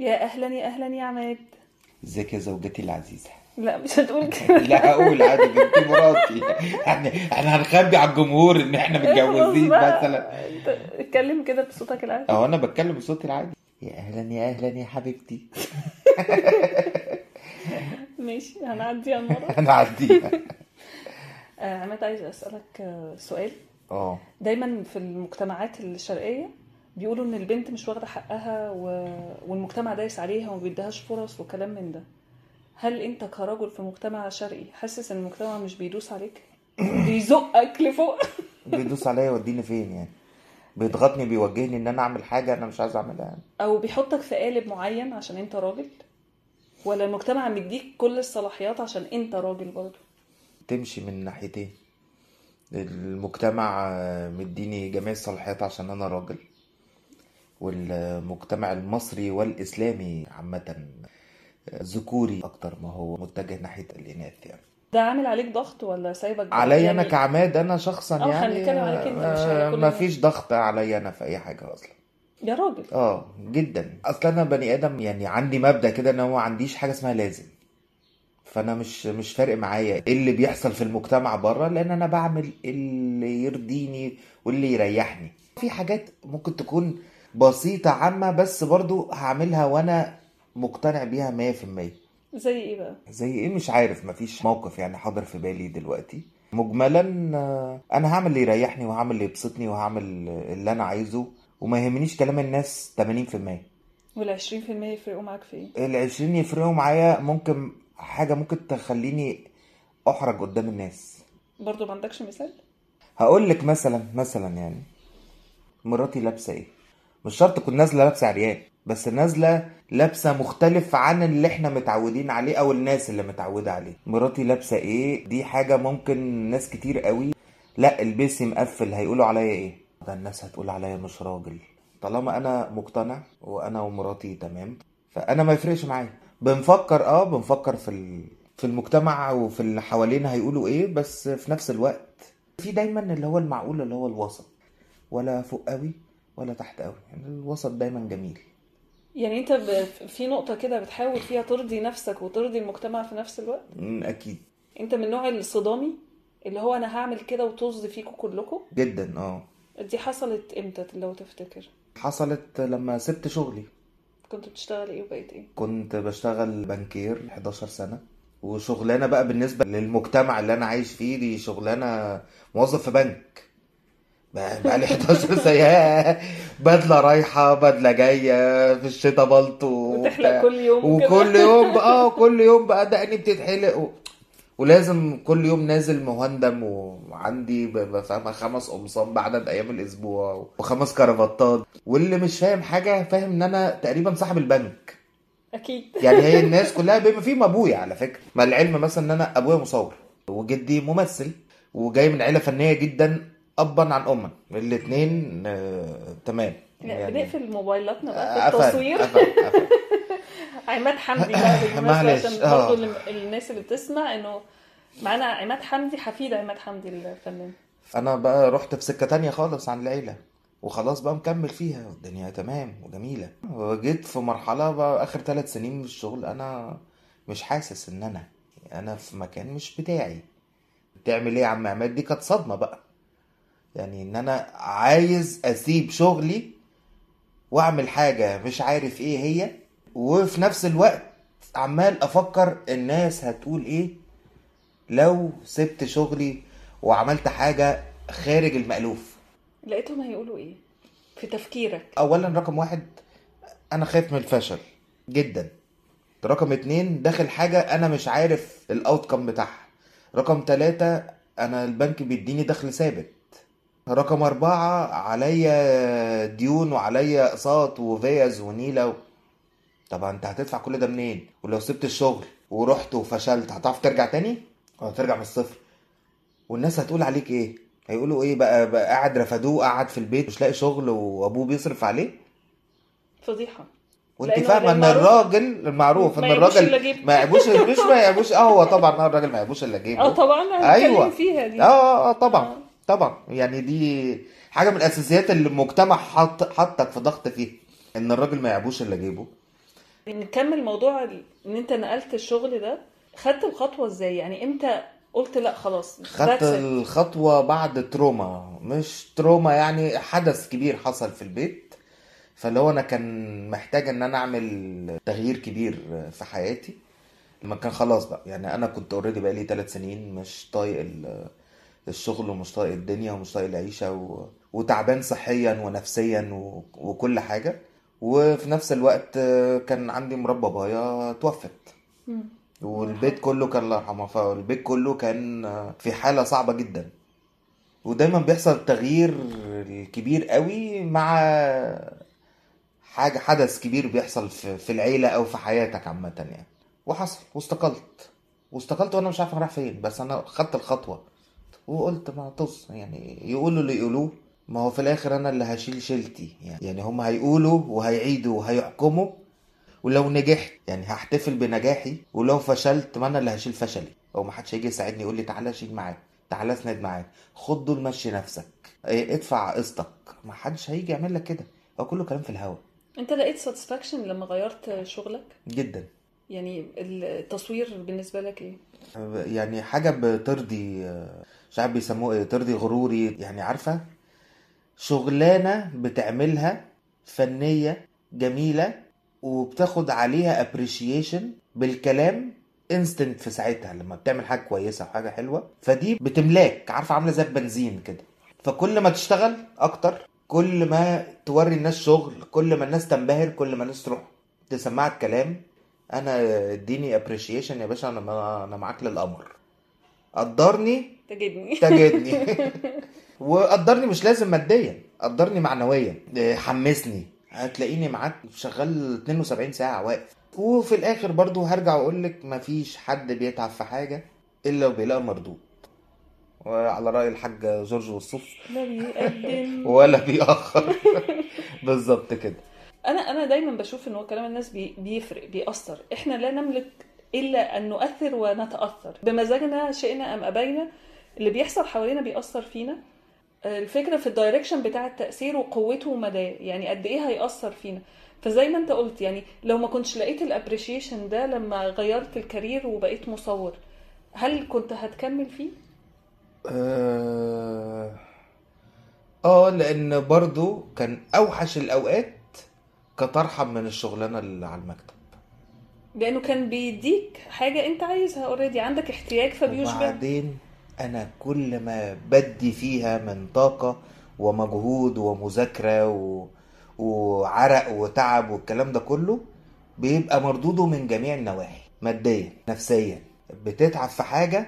يا أهلا يا أهلا يا عماد. ازيك يا زوجتي العزيزة؟ لا مش هتقول كده. لا هقول عادي بنتي مراتي. إحنا إحنا هنخبي على الجمهور إن إحنا متجوزين. مثلا. أنت اتكلم كده بصوتك العادي. أهو أنا بتكلم بصوتي العادي. يا أهلا يا أهلا يا حبيبتي. ماشي هنعدي على المرة. أنا عديها آه، عماد عايز أسألك آه، سؤال. أه. دايما في المجتمعات الشرقية بيقولوا إن البنت مش واخدة حقها و... والمجتمع دايس عليها وما بيديهاش فرص وكلام من ده. هل أنت كرجل في مجتمع شرقي حاسس إن المجتمع مش بيدوس عليك؟ بيزقك لفوق؟ بيدوس عليا يوديني فين يعني؟ بيضغطني بيوجهني إن أنا أعمل حاجة أنا مش عايز أعملها يعني. أو بيحطك في قالب معين عشان أنت راجل؟ ولا المجتمع مديك كل الصلاحيات عشان أنت راجل برضه؟ تمشي من ناحيتين. المجتمع مديني جميع الصلاحيات عشان أنا راجل. والمجتمع المصري والإسلامي عامة ذكوري أكتر ما هو متجه ناحية الإناث يعني. ده عامل عليك ضغط ولا سايبك عليا أنا يعني كعماد أنا شخصا إحنا يعني بنتكلم عليك انت، مش كل ما. فيش ضغط عليا أنا في أي حاجة أصلا. يا راجل. آه جدا. أصلا أنا بني آدم يعني عندي مبدأ كده إن هو ما عنديش حاجة اسمها لازم. فأنا مش مش فارق معايا إيه اللي بيحصل في المجتمع بره لأن أنا بعمل اللي يرضيني واللي يريحني. في حاجات ممكن تكون بسيطة عامة بس برضو هعملها وأنا مقتنع بيها مية في المية. زي إيه بقى؟ زي إيه؟ مش عارف مفيش موقف يعني حاضر في بالي دلوقتي. مجملا آه، أنا هعمل اللي يريحني وهعمل اللي يبسطني وهعمل اللي أنا عايزه وما يهمنيش كلام الناس 80% وال 20% يفرقوا معاك في إيه؟ العشرين يفرقوا معايا ممكن حاجة ممكن تخليني أحرج قدام الناس. برضه ما عندكش مثال؟ هقول لك مثلا مثلا يعني مراتي لابسة إيه؟ مش شرط تكون نازلة لابسة عريان بس نازلة لابسة مختلف عن اللي إحنا متعودين عليه أو الناس اللي متعودة عليه. مراتي لابسة إيه؟ دي حاجة ممكن ناس كتير قوي لا البسي مقفل هيقولوا عليا إيه؟ ده الناس هتقول عليا مش راجل. طالما أنا مقتنع وأنا ومراتي تمام فأنا ما يفرقش معايا. بنفكر آه بنفكر في ال... في المجتمع وفي اللي حوالينا هيقولوا إيه بس في نفس الوقت في دايما اللي هو المعقول اللي هو الوسط. ولا فوق قوي ولا تحت قوي. يعني الوسط دايما جميل. يعني انت ب... في نقطة كده بتحاول فيها ترضي نفسك وترضي المجتمع في نفس الوقت؟ أكيد. انت من النوع الصدامي اللي هو أنا هعمل كده وطز فيكم كلكم جدا آه. دي حصلت إمتى لو تفتكر؟ حصلت لما سبت شغلي. كنت بتشتغل إيه وبقيت إيه؟ كنت بشتغل بنكير 11 سنة. وشغلانة بقى بالنسبة للمجتمع اللي أنا عايش فيه دي شغلانة موظف في بنك. بقى لي 11 سنة بدلة رايحة بدلة جاية في الشتا بلطو وتحلق. كل يوم. وكل يوم بقى آه كل يوم بقى دقني بتتحلق. و... ولازم كل يوم نازل مهندم وعندي فاهمة خمس قمصان بعدد أيام الأسبوع وخمس كرافتات واللي مش فاهم حاجة فاهم إن أنا تقريبا صاحب البنك. أكيد. يعني هي الناس كلها بما فيهم ابويا على فكرة. ما العلم مثلا إن أنا أبويا مصور وجدي ممثل وجاي من عيلة فنية جدا. ابا عن اما. الاثنين آه، تمام. لا بنقفل موبايلاتنا بقى في التصوير. قفل قفل عماد حمدي بقى معلش، عشان. برضه الم- الناس اللي بتسمع إنه معانا عماد حمدي حفيد عماد حمدي الفنان. أنا بقى رحت في سكة تانية خالص عن العيلة. وخلاص بقى مكمل فيها. والدنيا تمام وجميلة. وجيت في مرحلة بقى آخر ثلاث سنين من الشغل أنا مش حاسس إن أنا أنا في مكان مش بتاعي. تعمل إيه يا عم عماد؟ دي كانت صدمة بقى. يعني إن أنا عايز أسيب شغلي وأعمل حاجة مش عارف إيه هي وفي نفس الوقت عمال أفكر الناس هتقول إيه لو سبت شغلي وعملت حاجة خارج المألوف. لقيتهم هيقولوا إيه؟ في تفكيرك. اولا رقم واحد أنا خايف من الفشل جدا. رقم اتنين داخل حاجة أنا مش عارف الاوتكم بتاعها. رقم تلاتة أنا البنك بيديني دخل ثابت. رقم أربعة عليا ديون وعليا أقساط وفيز ونيلة و... طبعا أنت هتدفع كل ده منين؟ ولو سبت الشغل ورحت وفشلت هتعرف ترجع تاني؟ ولا ترجع من الصفر. والناس هتقول عليك إيه؟ هيقولوا إيه بقى, بقى قاعد رفدوه قاعد في البيت مش لاقي شغل وأبوه بيصرف عليه؟ فضيحة. وأنت فاهمة إن المعروف- الراجل المعروف ما ان الراجل. ما يعيبوش مش ما يعيبوش. آه هو طبعا الراجل ما يعيبوش إلا جيبه. أه طبعا أيوه. فيها دي. أه أه طبعا. آه. طبعا. يعني دي حاجة من الأساسيات اللي المجتمع حط حطك في ضغط فيها. إن الراجل ما يعيبوش الا جيبه نكمل موضوع إن أنت نقلت الشغل ده. خدت الخطوة إزاي؟ يعني إمتى قلت لأ خلاص؟ خدت. الخطوة بعد trauma. مش trauma يعني حدث كبير حصل في البيت. فاللي هو أنا كان محتاج إن أنا أعمل تغيير كبير في حياتي. لما كان خلاص بقى. يعني أنا كنت already بقالي ثلاث سنين مش طايق الشغل ومش طايق الدنيا ومش طايق العيشة و... وتعبان صحيا ونفسيا و... وكل حاجة. وفي نفس الوقت كان عندي مرات بابايا توفت. والبيت كله كان الله يرحمه. فالبيت كله كان في حالة صعبة جدا. ودايما بيحصل تغيير كبير قوي مع حاجة حدث كبير بيحصل في, في العيلة أو في حياتك عامة يعني. وحصل واستقلت. واستقلت وأنا مش عارف رايح فين بس أنا خدت الخطوة. وقلت ما طز يعني يقولوا اللي يقولوه. ما هو في الآخر أنا اللي هشيل شيلتي. يعني, يعني هم هيقولوا وهيعيدوا وهيحكموا ولو نجحت يعني هحتفل بنجاحي ولو فشلت ما أنا اللي هشيل فشلي. أو ما حدش هيجي يساعدني يقول لي تعالى شيل معاك تعالى اسند معاك خد دول مشي نفسك. إيه، ادفع قسطك. ما حدش هيجي يعمل لك كده. هو كله كلام في الهوا. أنت لقيت satisfaction لما غيرت شغلك؟ جدا. يعني التصوير بالنسبة لك إيه؟ يعني حاجة بترضي عارف بيسموه إيه؟ ترضي غروري. يعني عارفة؟ شغلانة بتعملها فنية جميلة وبتاخد عليها appreciation بالكلام انستنت في ساعتها لما بتعمل حاجة كويسة وحاجة حلوة. فدي بتملاك عارفة؟ عاملة زي البنزين كده. فكل ما تشتغل أكتر كل ما توري الناس شغل كل ما الناس تنبهر كل ما الناس تروح تسمعك كلام أنا اديني appreciation يا باشا أنا أنا معاك للقمر قدرني تجدني. تجدني. وقدرني مش لازم ماديا قدرني معنويا. إيه، حمسني. هتلاقيني معاك شغال 72 ساعة واقف. وفي الآخر برضو هرجع واقول لك مفيش حد بيتعب في حاجة إلا وبيلاقي مردود. وعلى رأي الحاج جورج والصوف لا بيقدم. ولا بيأخر. بالظبط كده. أنا أنا دايما بشوف إن هو كلام الناس بي بيفرق بيأثر. إحنا لا نملك إلا أن نؤثر ونتأثر. بمزاجنا شئنا أم أبينا اللي بيحصل حوالينا بيأثر فينا. الفكرة في ال direction بتاع التأثير وقوته ومداه يعني قد إيه هيأثر فينا. فزي ما أنت قلت يعني لو ما كنتش لقيت ال appreciation ده لما غيرت ال career وبقيت مصور هل كنت هتكمل فيه؟ آه آه، لأن برضو كان أوحش الأوقات كانت ارحم من الشغلانة اللي على المكتب. لأنه كان بيديك حاجة أنت عايزها اوريدي عندك احتياج فبيشبع وبعدين أنا كل ما بدي فيها من طاقة ومجهود ومذاكرة و... وعرق وتعب والكلام ده كله بيبقى مردوده من جميع النواحي ماديا نفسيا. بتتعب في حاجة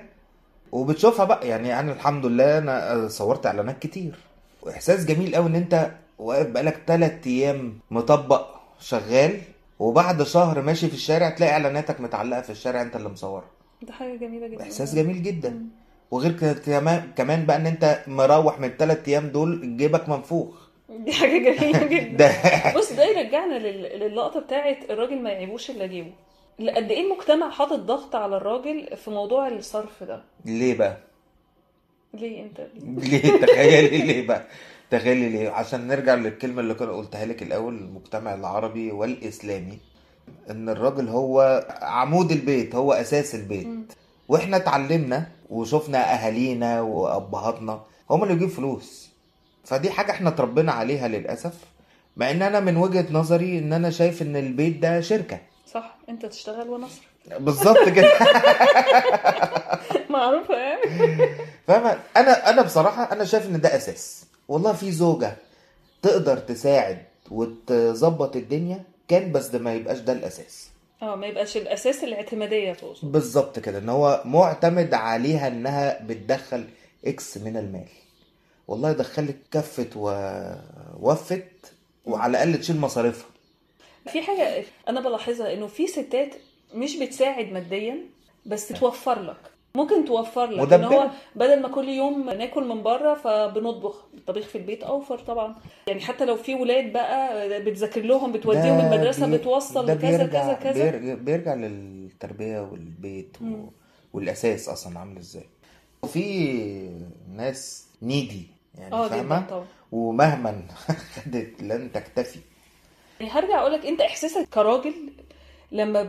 وبتشوفها بقى. يعني أنا الحمد لله أنا صورت إعلانات كتير. واحساس جميل قوي إن أنت واقف بقالك تلات أيام مطبق شغال وبعد شهر ماشي في الشارع تلاقي إعلاناتك متعلقة في الشارع أنت اللي مصورها. ده حاجة جميلة جدا. إحساس جميل جدا. وغير كده كمان كمان بقى إن أنت مروح من الثلاث أيام دول جيبك منفوخ. دي حاجة جميلة جدا. ده. بص ده يرجعنا لل- للقطة بتاعت الراجل ما يعيبوش إلا جيبه. قد إيه المجتمع حاطط ضغط على الراجل في موضوع الصرف ده؟ ليه بقى؟ ليه أنت؟ ليه؟ تخيلي ليه بقى؟ تخيلي ليه؟ عشان نرجع للكلمة اللي كنت قلتها لك الأول المجتمع العربي والإسلامي إن الراجل هو عمود البيت هو أساس البيت. وإحنا اتعلمنا وشفنا أهالينا وأبهاتنا هم اللي بيجيبوا فلوس. فدي حاجة إحنا اتربينا عليها للأسف مع إن أنا من وجهة نظري إن أنا شايف إن البيت ده شركة. صح أنت تشتغل وأنا اصرف بالظبط كده. معروفة يعني. فاهمة؟ أنا أنا بصراحة أنا شايف إن ده أساس. والله في زوجة تقدر تساعد وتظبط الدنيا كان بس ده ما يبقاش ده الأساس. آه ما يبقاش الأساس الاعتمادية تقصد بالظبط كده إن هو معتمد عليها إنها بتدخل إكس من المال. والله دخلت كفت ووفت وعلى الأقل تشيل مصاريفها. في حاجة أنا بلاحظها إنه في ستات مش بتساعد ماديا بس توفر لك. ممكن توفر لك إن مدبرة. هو بدل ما كل يوم ناكل من بره فبنطبخ. الطبيخ في البيت أوفر طبعا. يعني حتى لو في ولاد بقى بتذاكر لهم بتوديهم المدرسة بي- بتوصل ده كذا بيرجع كذا كذا. بيرجع, بيرجع للتربية والبيت و... والأساس أصلا عامل إزاي. وفي ناس نيدي يعني فاهمة؟ طبعا. ومهما خدت لن تكتفي. يعني هرجع أقول لك أنت إحساسك كراجل لما.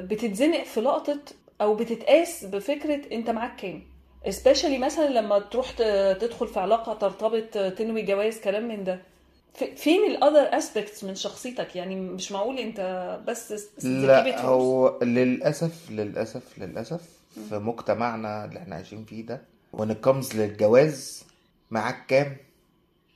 بتتزنق في لقطة أو بتتقاس بفكرة أنت معاك كام. Especially مثلا لما تروح تدخل في علاقة ترتبط تنوي جواز كلام من ده. في- فين الاذر اسبيكتس من شخصيتك. يعني مش معقول أنت بس لا. هو للأسف للأسف للأسف في مجتمعنا اللي إحنا عايشين فيه ده it comes للجواز معاك كام؟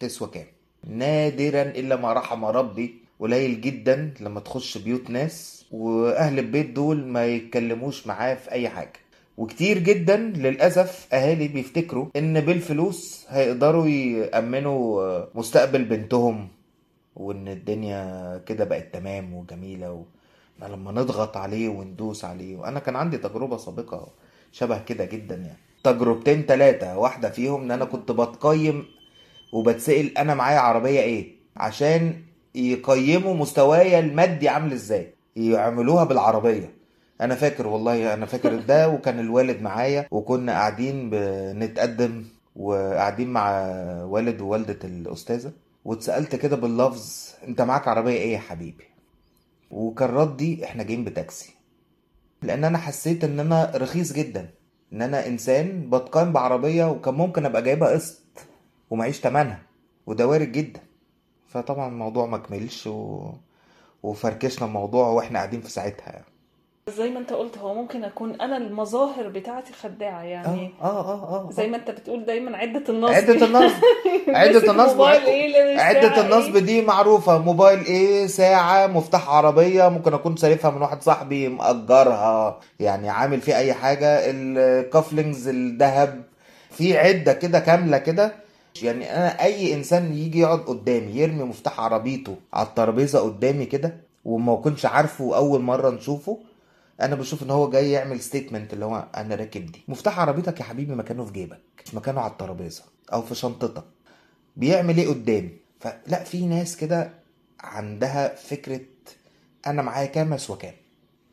تسوى كام. نادرا إلا ما رحم ربي قليل جدا لما تخش بيوت ناس وأهل البيت دول ما يتكلموش معاه في أي حاجة. وكتير جدا للأسف أهالي بيفتكروا إن بالفلوس هيقدروا يأمنوا مستقبل بنتهم وإن الدنيا كده بقت تمام وجميلة و... ما لما نضغط عليه وندوس عليه. وأنا كان عندي تجربة سابقة شبه كده جدا يعني. تجربتين تلاتة واحدة فيهم إن أنا كنت بتقيم وبتسأل أنا معايا عربية إيه؟ عشان يقيموا مستواي المادي عامل إزاي؟ يعملوها بالعربية. أنا فاكر والله أنا فاكر ده وكان الوالد معايا وكنا قاعدين بنتقدم وقاعدين مع والد ووالدة الأستاذة واتسألت كده باللفظ أنت معاك عربية إيه يا حبيبي؟ وكان ردي إحنا جايين بتاكسي. لأن أنا حسيت إن أنا رخيص جدا. إن أنا إنسان بتقيم بعربية وكان ممكن أبقى جايبها قسط ومعيش تمنها وده وارد جدا. فطبعا الموضوع ما كملش و... وفركشنا الموضوع وإحنا قاعدين في ساعتها يعني. زي ما انت قلت هو ممكن أكون أنا المظاهر بتاعتي خداعة يعني. آه آه آه آه زي ما انت بتقول دايما عدة النصب. عدة النصب. ماسك النصب. عدة ساعة؟ النصب دي معروفة. موبايل إيه؟ ساعة مفتاح عربية. ممكن أكون سالفها من واحد صاحبي مأجرها يعني عامل فيه أي حاجة. ال cufflinks الذهب. في عدة كده كاملة كده. يعني أنا أي إنسان يجي يقعد قدامي يرمي مفتاح عربيته على الترابيزة قدامي كده وما اكونش عارفه اول مرة نشوفه أنا بشوف إن هو جاي يعمل statement اللي هو أنا راكب دي. مفتاح عربيتك يا حبيبي مكانه في جيبك مش مكانه على الترابيزة أو في شنطتك. بيعمل إيه قدامي؟ فلا في ناس كده عندها فكرة أنا معايا كام اسوى كام.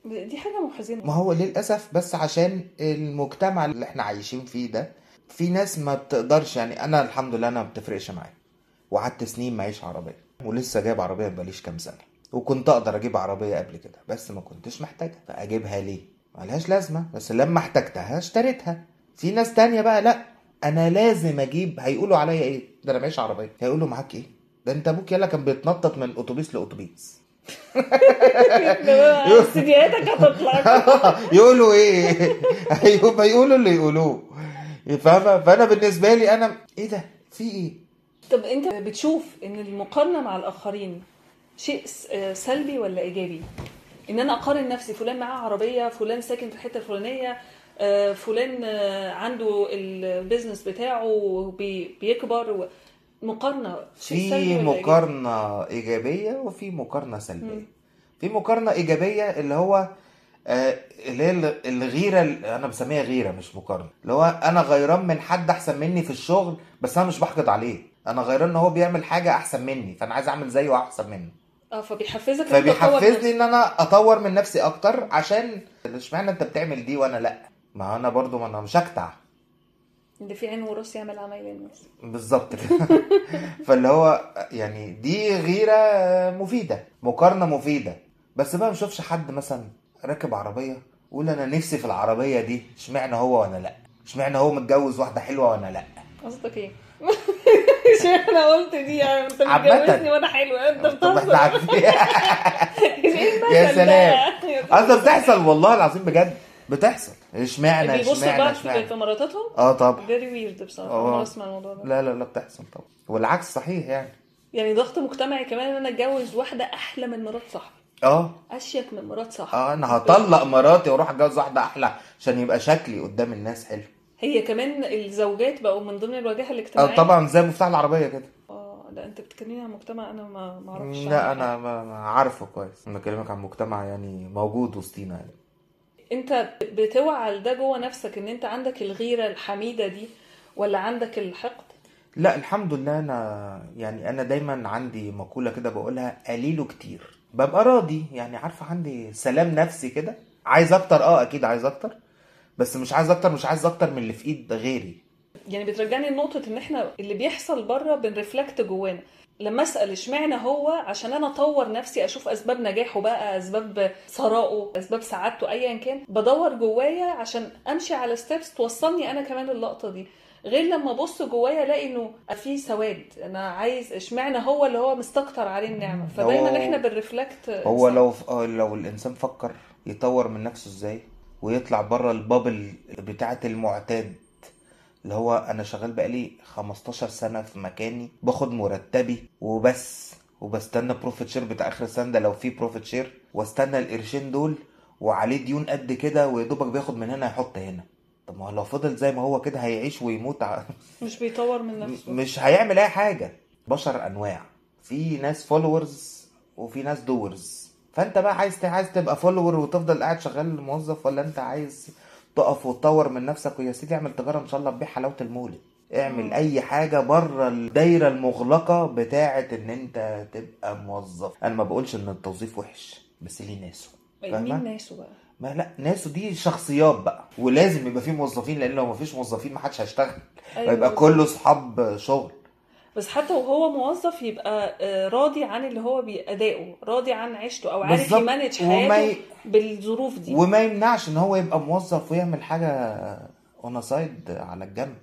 دي حاجة محزنة. ما هو للأسف بس عشان المجتمع اللي إحنا عايشين فيه ده في ناس ما بتقدرش يعني أنا الحمد لله أنا ما بتفرقش معايا. وقعدت سنين معيش عربية ولسه جايب عربية بقاليش كام سنة. وكنت أقدر أجيب عربية قبل كده بس ما كنتش محتاجها. فأجيبها ليه؟ ملهاش لازمة بس لما احتجتها اشتريتها. في ناس تانية بقى لأ أنا لازم أجيب. هيقولوا عليا إيه؟ ده أنا معيش عربية. هيقولوا معاك إيه؟ ده أنت أبوك يلا كان بيتنطط من أتوبيس لأتوبيس. هتطلع. يقولوا إيه؟ أيوه يقولوا اللي يقولوه. فاهمة فانا بالنسبة لي أنا إيه ده؟ في إيه؟ طب انت بتشوف ان المقارنة مع الآخرين شيء آه، سلبي ولا إيجابي؟ إن أنا أقارن نفسي فلان معاه عربية فلان ساكن في الحته الفلانيه آه، فلان آه، عنده ال business بتاعه بي- بيكبر مقارنة شيء سلبي في ولا إيجابي؟ مقارنة إيجابية وفي مقارنة سلبية. في مقارنة إيجابية اللي هو اللي هي ال- الغيرة اللي أنا بسميها غيرة مش مقارنة. اللي هو أنا غيران من حد أحسن مني في الشغل بس أنا مش بحقد عليه. أنا غيران إن هو بيعمل حاجة أحسن مني فأنا عايز أعمل زيه أحسن منه. آه فبيحفزك فبيحفزني. إن أنا أطور من نفسي أكتر عشان إشمعنى أنت بتعمل دي وأنا لأ؟ ما أنا برضو ما أنا مش هكتع اللي في عين وراس يعمل عمايل الناس. بالظبط. كده فاللي هو يعني دي غيرة مفيدة مقارنة مفيدة. بس بقى مشوفش حد مثلا راكب عربية يقول أنا نفسي في العربية دي اشمعنى هو وأنا لأ؟ اشمعنى هو متجوز واحدة حلوة وأنا لأ؟ قصدك إيه؟ أنا قلت دي يعني؟ أنت. متجوزني وأنا حلوة. أنت بتهزر. المثل يا؟ سلام. أصلا بتحصل والله العظيم بجد. بتحصل. اشمعنى اشمعنى اشمعنى في مراتاتهم آه طبعا. فيري ويرد بصراحة. آه. أول مرة اسمع الموضوع ده. لا لا لا بتحصل طبعا. والعكس صحيح يعني. يعني ضغط مجتمعي كمان إن أنا أتجوز واحدة أحلى من مرات صاحبي. آه. أشيك من مرات صاحبي آه أنا هطلق مراتي وأروح أتجوز واحدة أحلى عشان يبقى شكلي قدام الناس حلو. هي كمان الزوجات بقوا من ضمن الواجهة آه الاجتماعيه طبعا زي مفتاح العربية كده. آه لا أنت بتكلمني عن مجتمع أنا ما ما أعرفش لا. أنا ما ما عارفه كويس. أنا بكلمك عن مجتمع يعني موجود وسطينا يعني. أنت بتوعى ده جوه نفسك إن أنت عندك الغيرة الحميدة دي ولا عندك الحقد؟ لا الحمد لله أنا يعني أنا دايما عندي مقولة كده بقولها قليل كتير. ببقى راضي يعني عارفة عندي سلام نفسي كده. عايز أكتر؟ آه أكيد عايز أكتر. بس مش عايز أكتر مش عايز أكتر من اللي في إيد غيري. يعني بترجعني لنقطة إن إحنا اللي بيحصل بره بنرفلكت جوانا. لما أسأل إشمعنى هو؟ عشان أنا أطور نفسي أشوف أسباب نجاحه بقى أسباب ثرائه أسباب سعادته ايا كان. بدور جوايا عشان أمشي على ستيبس توصلني أنا كمان اللقطه دي. غير لما أبص جوايا ألاقي إنه في سواد. أنا عايز إشمعنى هو اللي هو مستكتر عليه النعمة؟ فدايما إحنا بنرفلكت. هو لو لو الإنسان فكر يطور من نفسه إزاي ويطلع بره ال bubble بتاعة المعتاد اللي هو أنا شغال بقالي 15 سنة في مكاني باخد مرتبي وبس وبستنى profit share بتاع آخر السنة ده لو في profit share واستنى القرشين دول وعليه ديون قد كده ويا دوبك بياخد من هنا يحط هنا. طب ما هو لو فضل زي ما هو كده هيعيش ويموت ع- مش بيطور من نفسه. مش هيعمل أي حاجة. بشر أنواع. في ناس followers وفي ناس doers فأنت بقى عايز عايز تبقى follower وتفضل قاعد شغال موظف ولا أنت عايز تقف وتطور من نفسك؟ ويا سيدي اعمل تجارة إن شاء الله تبيع حلاوة المولد. اعمل مم. أي حاجة بره الدايرة المغلقة بتاعة إن أنت تبقى موظف. أنا ما بقولش إن التوظيف وحش بس ليه ناسه؟ مين ناسه بقى؟ ما لا ناسه دي شخصيات بقى ولازم يبقى في موظفين لأن لو ما فيش موظفين ما حدش هيشتغل أيوة بالظبط. كله صحاب شغل. بس حتى وهو موظف يبقى آه، راضي عن اللي هو بأدائه راضي عن عيشته أو عارف. ي manage وما حياته ي- بالظروف دي. وما يمنعش إن هو يبقى موظف ويعمل حاجة on side على الجنب.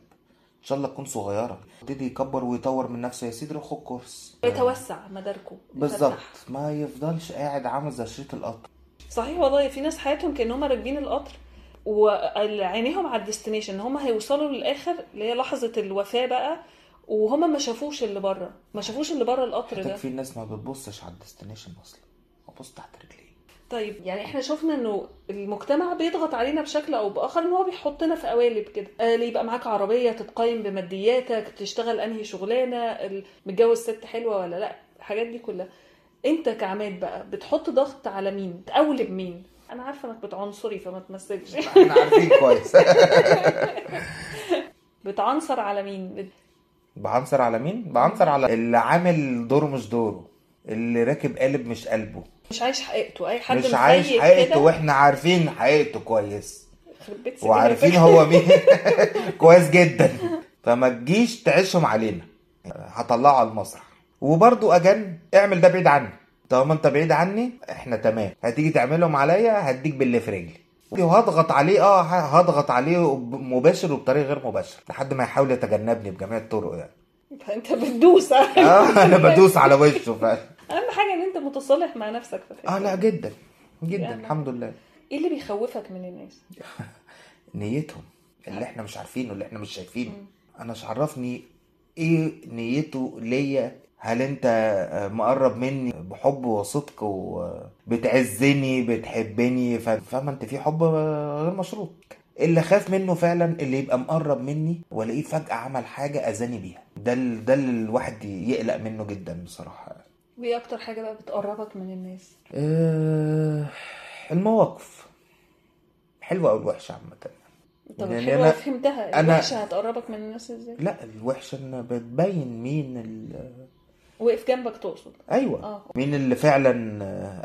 إن شاء الله تكون صغيرة. يبتدي يكبر ويطور من نفسه. يا سيدي روح خد كورس. يتوسع مداركه. بالظبط. ما يفضلش قاعد عامل زي شريط القطر. صحيح والله في ناس حياتهم كانهم راكبين القطر وعينيهم على ال destination ان هم هيوصلوا للآخر اللي هي لحظة الوفاة بقى وهم ما شافوش اللي بره ما شافوش اللي بره القطر ده. في ناس ما بتبصش على ال destination أصلا ببص تحت رجليه. طيب يعني إحنا شفنا إنه المجتمع بيضغط علينا بشكل أو بآخر إن هو بيحطنا في قوالب كده. آه اللي يبقى معاك عربية تتقيم بمادياتك تشتغل أنهي شغلانة متجوز ست حلوة ولا لأ الحاجات دي كلها. انت كعماد بقى بتحط ضغط على مين؟ تقولب مين؟ أنا عارفة انك بتعنصري فما تمثلش. إحنا عارفين كويس. بتعنصر على مين؟ بعنصر على مين؟ بعنصر على اللي عامل دوره مش دوره اللي راكب قالب مش قلبه. مش عايش حقيقته أي حد مش عايش حقيقته وإحنا عارفين حقيقته كويس. وعارفين. هو مين. كويس جدا. فما تجيش تعيشهم علينا. هطلعه على المسرح. وبرضو أجن اعمل ده بعيد عني. طالما انت بعيد عني إحنا تمام. هتيجي تعملهم عليا هديك باللي في رجلي. وهضغط عليه آه هضغط عليه مباشر وبطريقة غير مباشرة لحد ما يحاول يتجنبني بجميع الطرق يعني. فانت بتدوس. آه أنا بدوس على وشه فعلا. اهم حاجة ان انت متصالح مع نفسك في آه لا جدا جدا يعني- الحمد لله. إيه اللي بيخوفك من الناس؟ نيتهم اللي إحنا مش عارفينه اللي إحنا مش شايفينه. أنا مش عرفني إيه نيته ليا هل انت آه، مقرب مني بحب وصدق وبتعزني بتحبني ف- فاهمة انت في حب غير مشروط. اللي خاف منه فعلا اللي يبقى مقرب مني والاقيه فجأة عمل حاجة أذاني بيها. ده ال- ده اللي الواحد يقلق منه جدا بصراحة. وإيه أكتر حاجة بقى بتقربك من الناس؟ آه، المواقف. حلوة أو الوحشة عامة. طب يعني الحلوه أنا- فهمتها. أنا- الوحشة هتقربك من الناس إزاي؟ لا الوحشة ان بتبين مين ال... وقف جنبك تقصد. أيوه. آه. مين اللي فعلا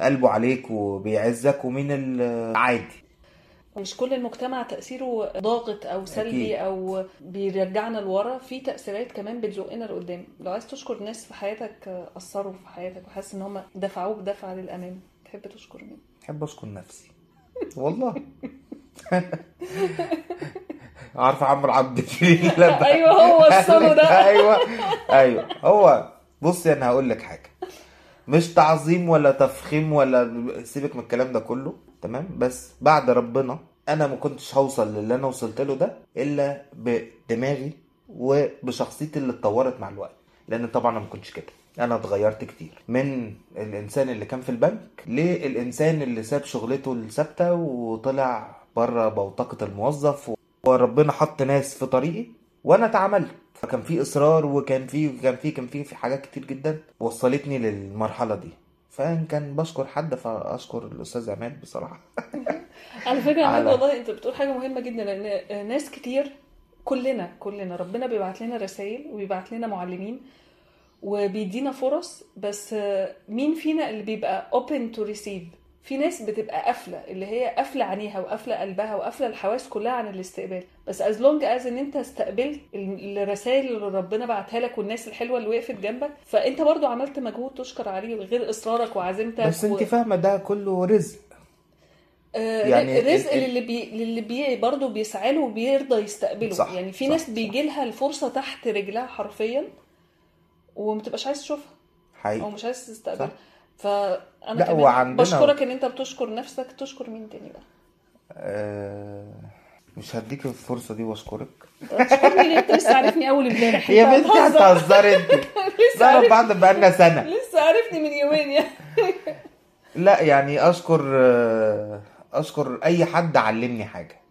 قلبه عليك وبيعزك ومين اللي عادي. مش كل المجتمع تأثيره ضاغط أو سلبي أكيد. أو بيرجعنا لورا في تأثيرات كمان بتزقنا لقدام. لو عايز تشكر ناس في حياتك أثروا في حياتك وحاسس إن هم دفعوك دفعة للأمام. تحب تشكر مين؟ بحب أشكر نفسي. والله. عارف عمرو عبد الجليل لما أيوه هو الصلو ده. أيوه. أيوه. هو بصي أنا هقول لك حاجة. مش تعظيم ولا تفخيم ولا سيبك من الكلام ده كله تمام؟ بس بعد ربنا أنا ما كنتش هوصل للي أنا وصلت له ده إلا بدماغي وبشخصيتي اللي اتطورت مع الوقت. لأن طبعا أنا ما كنتش كده. أنا اتغيرت كتير. من الإنسان اللي كان في البنك للإنسان اللي ساب شغلته الثابتة وطلع بره بوتقة الموظف وربنا حط ناس في طريقي وأنا اتعاملت. فكان في إصرار وكان في كان في كان في في حاجات كتير جدا وصلتني للمرحلة دي. فان كان بشكر حد فأشكر الأستاذ عماد بصراحة. على فكرة يا عماد والله أنت بتقول حاجة مهمة جدا لأن ناس كتير كلنا كلنا ربنا بيبعت لنا رسائل وبيبعت لنا معلمين وبيدينا فرص بس مين فينا اللي بيبقى open to receive في ناس بتبقى قافلة اللي هي قافلة عينيها وقافلة قلبها وقافلة الحواس كلها عن الاستقبال. بس as long as ان انت استقبلت ال- الرسائل اللي ربنا بعتها لك والناس الحلوة اللي وقفت جنبك فانت برضو عملت مجهود تشكر عليه غير إصرارك وعزيمتك بس انت و... فاهمة ده كله رزق. آه، يعني الرزق ال- للي بي للي بي برضه بيسعى له وبيرضى يستقبله. صح، يعني في صح، ناس صح. بيجي لها الفرصة تحت رجلها حرفيا وما تبقاش عايز تشوفها. أو حقيقي مش عايز تستقبلها. صح. فأنا لا، بشكرك إن أنت بتشكر نفسك تشكر مين تاني بقى؟ آه مش هديك الفرصة دي وأشكرك. تشكرني ليه؟ أنت لسه عارفني أول امبارح. يا بنتي هتهزر. هتهزري أنت. لسه عارف بعض بقالنا سنة. لسه عارفني من يومين يعني. لا يعني أشكر آه، أشكر أي حد علمني حاجة.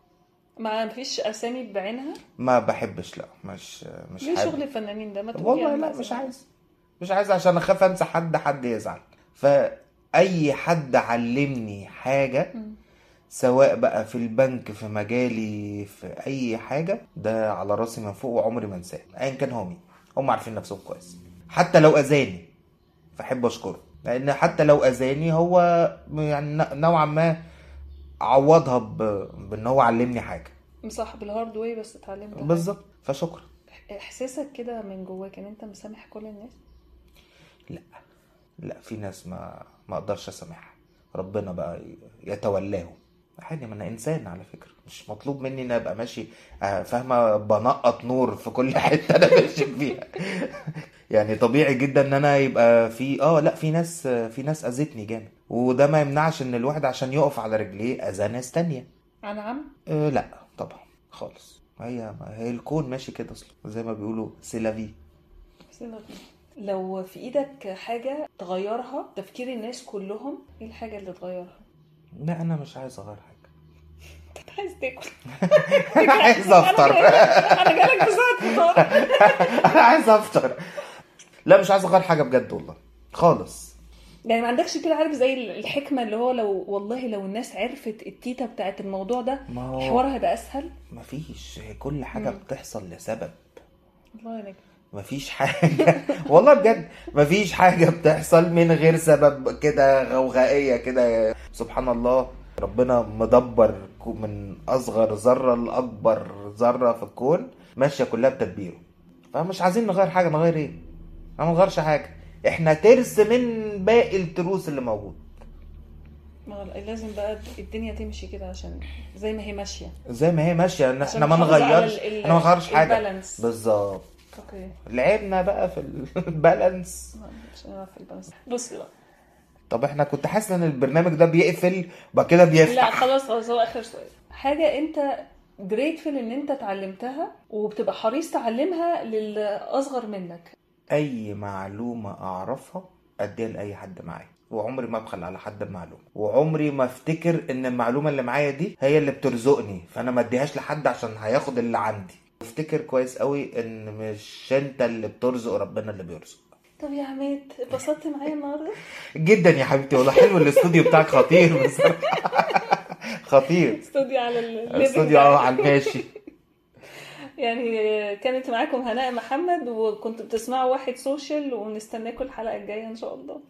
ما فيش أسامي بعينها؟ ما بحبش لا مش مش ليه شغل الفنانين ده؟ ما والله يعني لا. مش عايز. مش عايز عشان أخاف أنسى حد حد يزعل. فأي حد علمني حاجة مم. سواء بقى في البنك في مجالي في أي حاجة ده على راسي من فوق وعمري ما انساه ايا كان هو مين. هم عارفين نفسهم كويس. حتى لو أذاني فأحب أشكره. لأن حتى لو أذاني هو يعني نوعا ما عوضها ب... بإن هو علمني حاجة. مصاحب ال hard way بس اتعلمت حاجة. بالظبط. فشكرا. إحساسك كده من جواك إن أنت مسامح كل الناس؟ لا. لا في ناس ما ما أقدرش اسامحها. ربنا بقى يتولاهم عادي ما أنا انسان على فكرة. مش مطلوب مني إن أبقى ماشي آه، فاهمة بنقط نور في كل حتة أنا ماشي فيها. يعني طبيعي جدا إن أنا يبقى في آه لا في ناس في ناس أذتني جامد. وده ما يمنعش إن الواحد عشان يقف على رجليه اذى ناس تانية. عن عم؟ أه لا طبعا خالص. هي هي الكون ماشي كده أصلا. زي ما بيقولوا سيلافي لو في إيدك حاجة تغيرها تفكير الناس كلهم إيه الحاجة اللي تغيرها؟ لا أنا مش عايز أغير حاجة. أنت عايز تاكل. أنا عايز أفطر. أنا جالك فطار. أنا عايز أفطر. لا مش عايز أغير حاجة بجد والله. خالص. يعني ما عندكش كده عارف زي الحكمة اللي هو لو والله لو الناس عرفت التيتا بتاعت الموضوع ده ما هو الحوار هيبقى أسهل؟ مفيش كل حاجة مم. بتحصل لسبب. الله ينجم. مفيش حاجة. والله بجد مفيش حاجة بتحصل من غير سبب كده غوغائية كده. سبحان الله ربنا مدبر من أصغر ذرة لأكبر ذرة في الكون ماشية كلها بتدبيره. فمش عايزين نغير حاجة نغير إيه؟ ما نغيرش حاجة. إحنا ترس من باقي التروس اللي موجود. ما لازم بقى الدنيا تمشي كده عشان زي ما هي ماشية. زي ما هي ماشية. إن إحنا ما نغيرش. إحنا ما نغيرش حاجة. بالظبط. okay. لعبنا بقى في ال balance. مش هنعرف في ال balance. بص بقى. طب إحنا كنت حاسس إن البرنامج ده بيقفل وبعد كده لا بيفتح خلاص خلاص هو آخر سؤال. حاجة أنت جريتفل إن أنت اتعلمتها وبتبقى حريص تعلمها للأصغر منك؟ أي معلومة أعرفها أديها لأي حد معايا. وعمري ما أبخل على حد بمعلومة. وعمري ما أفتكر إن المعلومة اللي معايا دي هي اللي بترزقني. فأنا ما أديهاش لحد عشان هياخد اللي عندي. افتكر كويس قوي ان مش انت اللي بترزق ربنا اللي بيرزق. طب يا عماد اتبسطت معايا النهارده؟ جدا يا حبيبتي والله. حلو الاستوديو بتاعك خطير بصراحة. خطير. استوديو على ال- الاستوديو آه على الماشي. يعني كانت معاكم هناء محمد وكنتوا بتسمعوا واحد social ونستناكم الحلقة الجاية إن شاء الله.